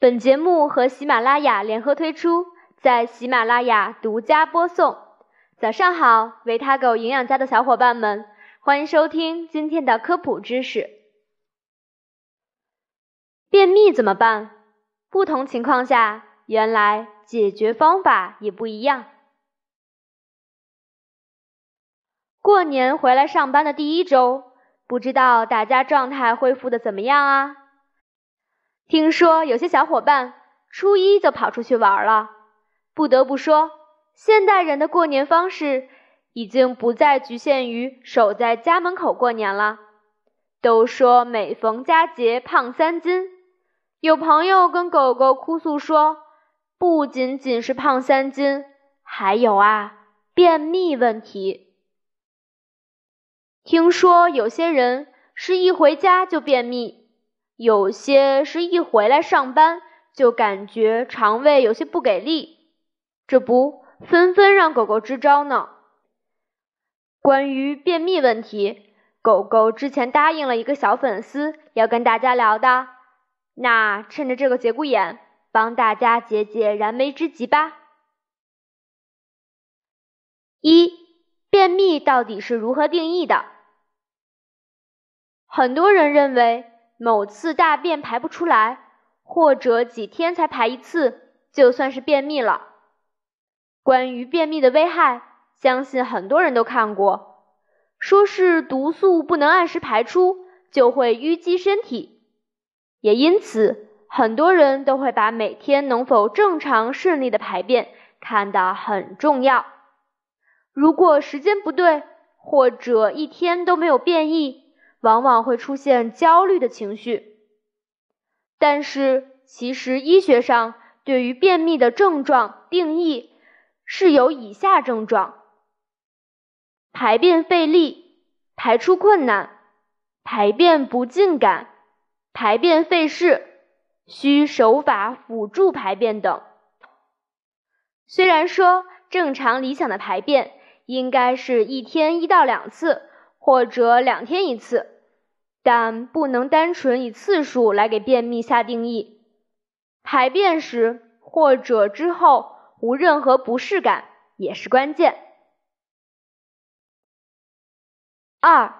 本节目和喜马拉雅联合推出，在喜马拉雅独家播送。早上好，维他狗营养家的小伙伴们，欢迎收听今天的科普知识。便秘怎么办？不同情况下，原来解决方法也不一样。过年回来上班的第一周，不知道大家状态恢复的怎么样啊？听说有些小伙伴初一就跑出去玩了。不得不说，现代人的过年方式已经不再局限于守在家门口过年了。都说每逢佳节胖三斤，有朋友跟狗狗哭诉说，不仅仅是胖三斤，还有啊便秘问题。听说有些人是一回家就便秘。有些是一回来上班就感觉肠胃有些不给力，这不纷纷让狗狗支招呢。关于便秘问题，狗狗之前答应了一个小粉丝要跟大家聊的，那趁着这个节骨眼，帮大家解解燃眉之急吧。一、便秘到底是如何定义的？很多人认为。某次大便排不出来，或者几天才排一次，就算是便秘了。关于便秘的危害，相信很多人都看过，说是毒素不能按时排出，就会淤积身体。也因此，很多人都会把每天能否正常顺利的排便看得很重要。如果时间不对，或者一天都没有便意。往往会出现焦虑的情绪，但是其实医学上对于便秘的症状定义是有以下症状：排便费力、排出困难、排便不尽感、排便费事、需手法辅助排便等。虽然说正常理想的排便应该是一天一到两次。或者两天一次，但不能单纯以次数来给便秘下定义。排便时或者之后无任何不适感也是关键。二、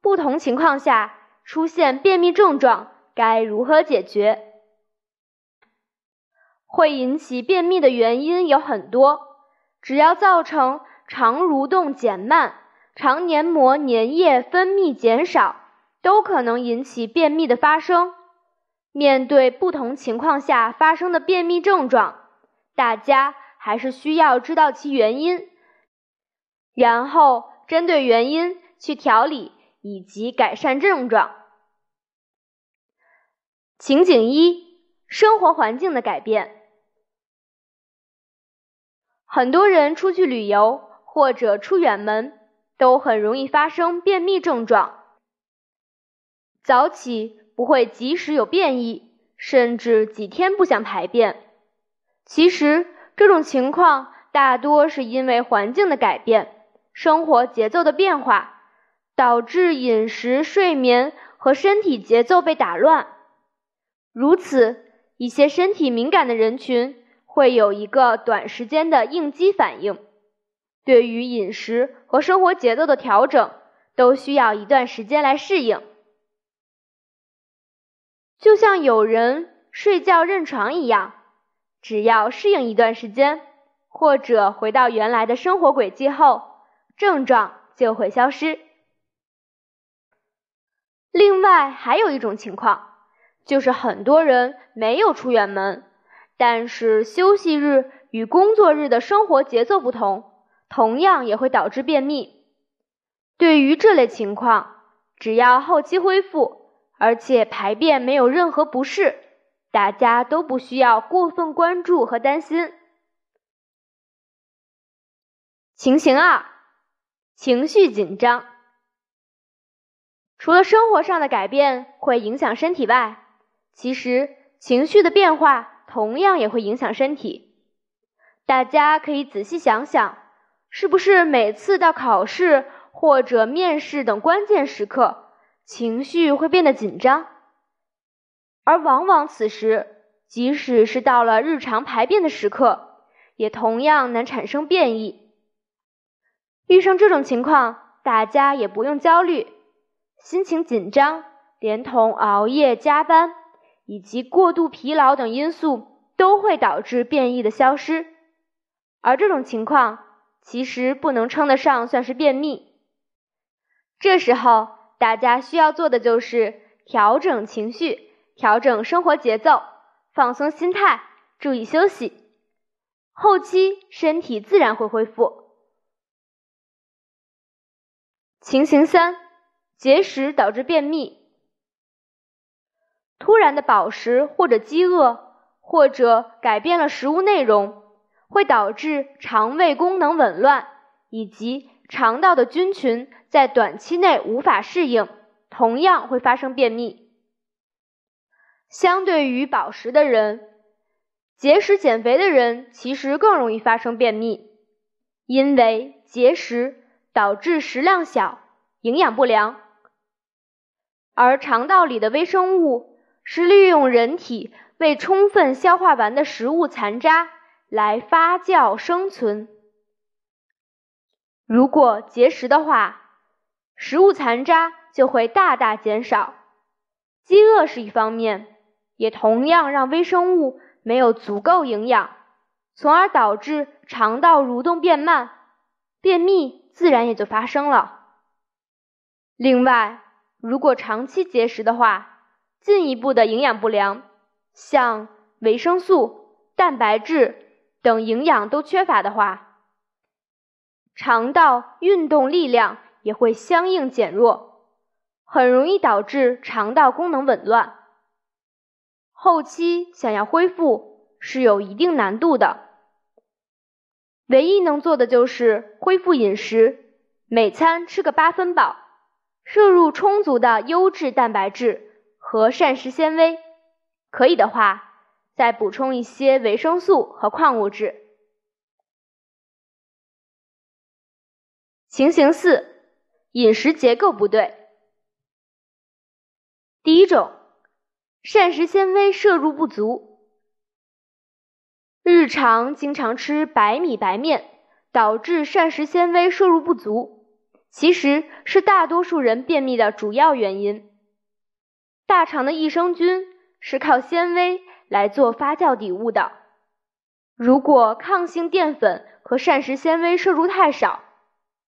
不同情况下出现便秘症状该如何解决？会引起便秘的原因有很多，只要造成肠蠕动减慢。肠黏膜粘液分泌减少，都可能引起便秘的发生。面对不同情况下发生的便秘症状，大家还是需要知道其原因，然后针对原因去调理以及改善症状。情景一：生活环境的改变。很多人出去旅游或者出远门。都很容易发生便秘症状。早起不会及时有便意，甚至几天不想排便。其实这种情况大多是因为环境的改变、生活节奏的变化，导致饮食、睡眠和身体节奏被打乱。如此，一些身体敏感的人群会有一个短时间的应激反应。对于饮食和生活节奏的调整，都需要一段时间来适应。就像有人睡觉认床一样，只要适应一段时间，或者回到原来的生活轨迹后，症状就会消失。另外，还有一种情况，就是很多人没有出远门，但是休息日与工作日的生活节奏不同。同样也会导致便秘。对于这类情况，只要后期恢复，而且排便没有任何不适，大家都不需要过分关注和担心。情形二，情绪紧张。除了生活上的改变会影响身体外，其实情绪的变化同样也会影响身体。大家可以仔细想想。是不是每次到考试或者面试等关键时刻，情绪会变得紧张？而往往此时，即使是到了日常排便的时刻，也同样能产生便意。遇上这种情况，大家也不用焦虑，心情紧张，连同熬夜加班以及过度疲劳等因素，都会导致变异的消失。而这种情况其实不能称得上算是便秘。这时候，大家需要做的就是调整情绪，调整生活节奏，放松心态，注意休息，后期身体自然会恢复。情形三：节食导致便秘。突然的饱食或者饥饿，或者改变了食物内容，会导致肠胃功能紊乱，以及肠道的菌群在短期内无法适应，同样会发生便秘。相对于饱食的人，节食减肥的人其实更容易发生便秘，因为节食。导致食量小、营养不良，而肠道里的微生物是利用人体未充分消化完的食物残渣来发酵生存。如果节食的话，食物残渣就会大大减少，饥饿是一方面，也同样让微生物没有足够营养，从而导致肠道蠕动变慢，便秘。自然也就发生了。另外，如果长期节食的话，进一步的营养不良，像维生素、蛋白质等营养都缺乏的话，肠道运动力量也会相应减弱，很容易导致肠道功能紊乱。后期想要恢复是有一定难度的。唯一能做的就是恢复饮食，每餐吃个八分饱，摄入充足的优质蛋白质和膳食纤维，可以的话再补充一些维生素和矿物质。情形四，饮食结构不对。第一种，膳食纤维摄入不足。日常经常吃白米白面，导致膳食纤维摄入不足，其实是大多数人便秘的主要原因。大肠的益生菌是靠纤维来做发酵底物的，如果抗性淀粉和膳食纤维摄入太少，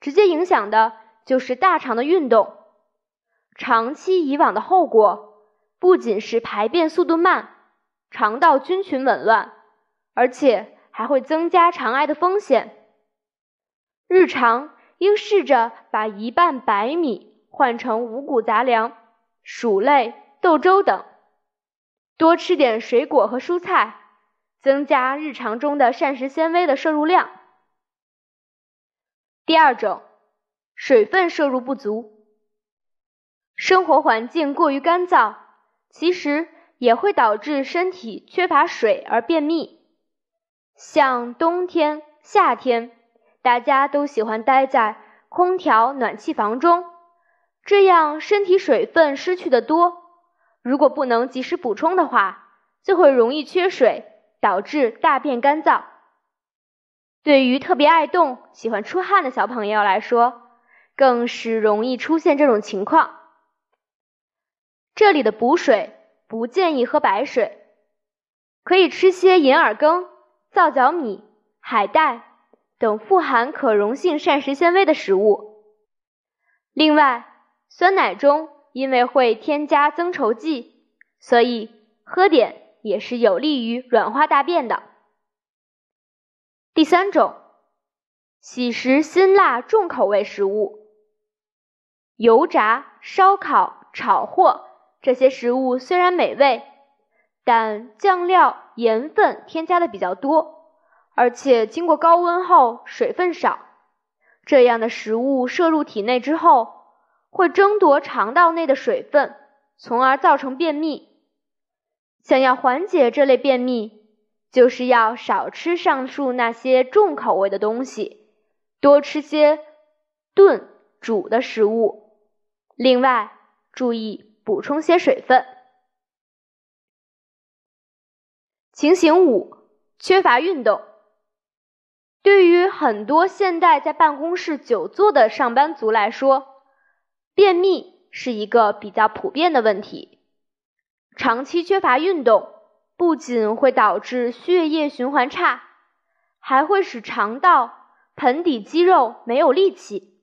直接影响的就是大肠的运动。长期以往的后果不仅是排便速度慢，肠道菌群紊乱。而且还会增加肠癌的风险。日常应试着把一半白米换成五谷杂粮、薯类、豆粥等，多吃点水果和蔬菜，增加日常中的膳食纤维的摄入量。第二种，水分摄入不足，生活环境过于干燥，其实也会导致身体缺乏水而便秘。像冬天、夏天，大家都喜欢待在空调、暖气房中，这样身体水分失去的多。如果不能及时补充的话，就会容易缺水，导致大便干燥。对于特别爱动、喜欢出汗的小朋友来说，更是容易出现这种情况。这里的补水不建议喝白水，可以吃些银耳羹。皂角米、海带等富含可溶性膳食纤维的食物。另外，酸奶中因为会添加增稠剂，所以喝点也是有利于软化大便的。第三种，喜食辛辣重口味食物，油炸、烧烤、炒货这些食物虽然美味。但酱料、盐分添加的比较多，而且经过高温后水分少，这样的食物摄入体内之后，会争夺肠道内的水分，从而造成便秘。想要缓解这类便秘，就是要少吃上述那些重口味的东西，多吃些炖、煮的食物。另外，注意补充些水分。情形五：缺乏运动。对于很多现代在办公室久坐的上班族来说，便秘是一个比较普遍的问题。长期缺乏运动，不仅会导致血液循环差，还会使肠道、盆底肌肉没有力气。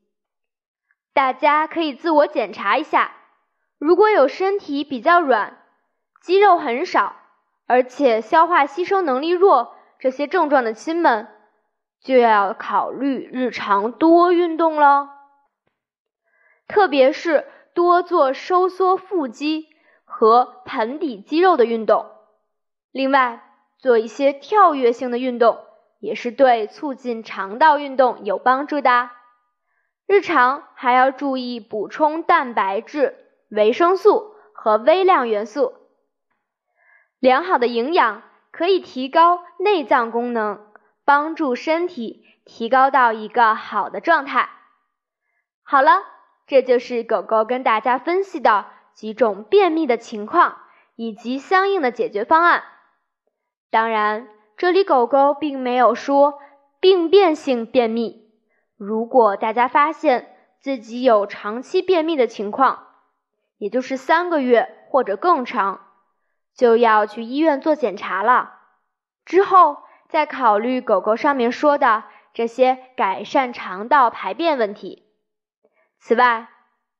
大家可以自我检查一下，如果有身体比较软、肌肉很少，而且消化吸收能力弱这些症状的亲们，就要考虑日常多运动了，特别是多做收缩腹肌。和盆底肌肉的运动，另外做一些跳跃性的运动，也是对促进肠道运动有帮助的。日常还要注意补充蛋白质、维生素和微量元素。良好的营养可以提高内脏功能，帮助身体提高到一个好的状态。好了，这就是狗狗跟大家分析的。几种便秘的情况以及相应的解决方案。当然，这里狗狗并没有说病变性便秘。如果大家发现自己有长期便秘的情况，也就是三个月或者更长，就要去医院做检查了。之后再考虑狗狗上面说的这些改善肠道排便问题。此外，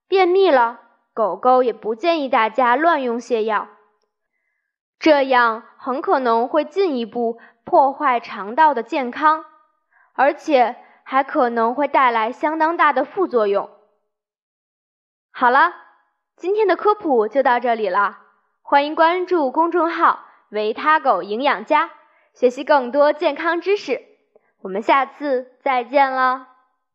便秘了。狗狗也不建议大家乱用泻药，这样很可能会进一步破坏肠道的健康，而且还可能会带来相当大的副作用。好了，今天的科普就到这里了，欢迎关注公众号“维他狗营养家”，学习更多健康知识。我们下次再见了。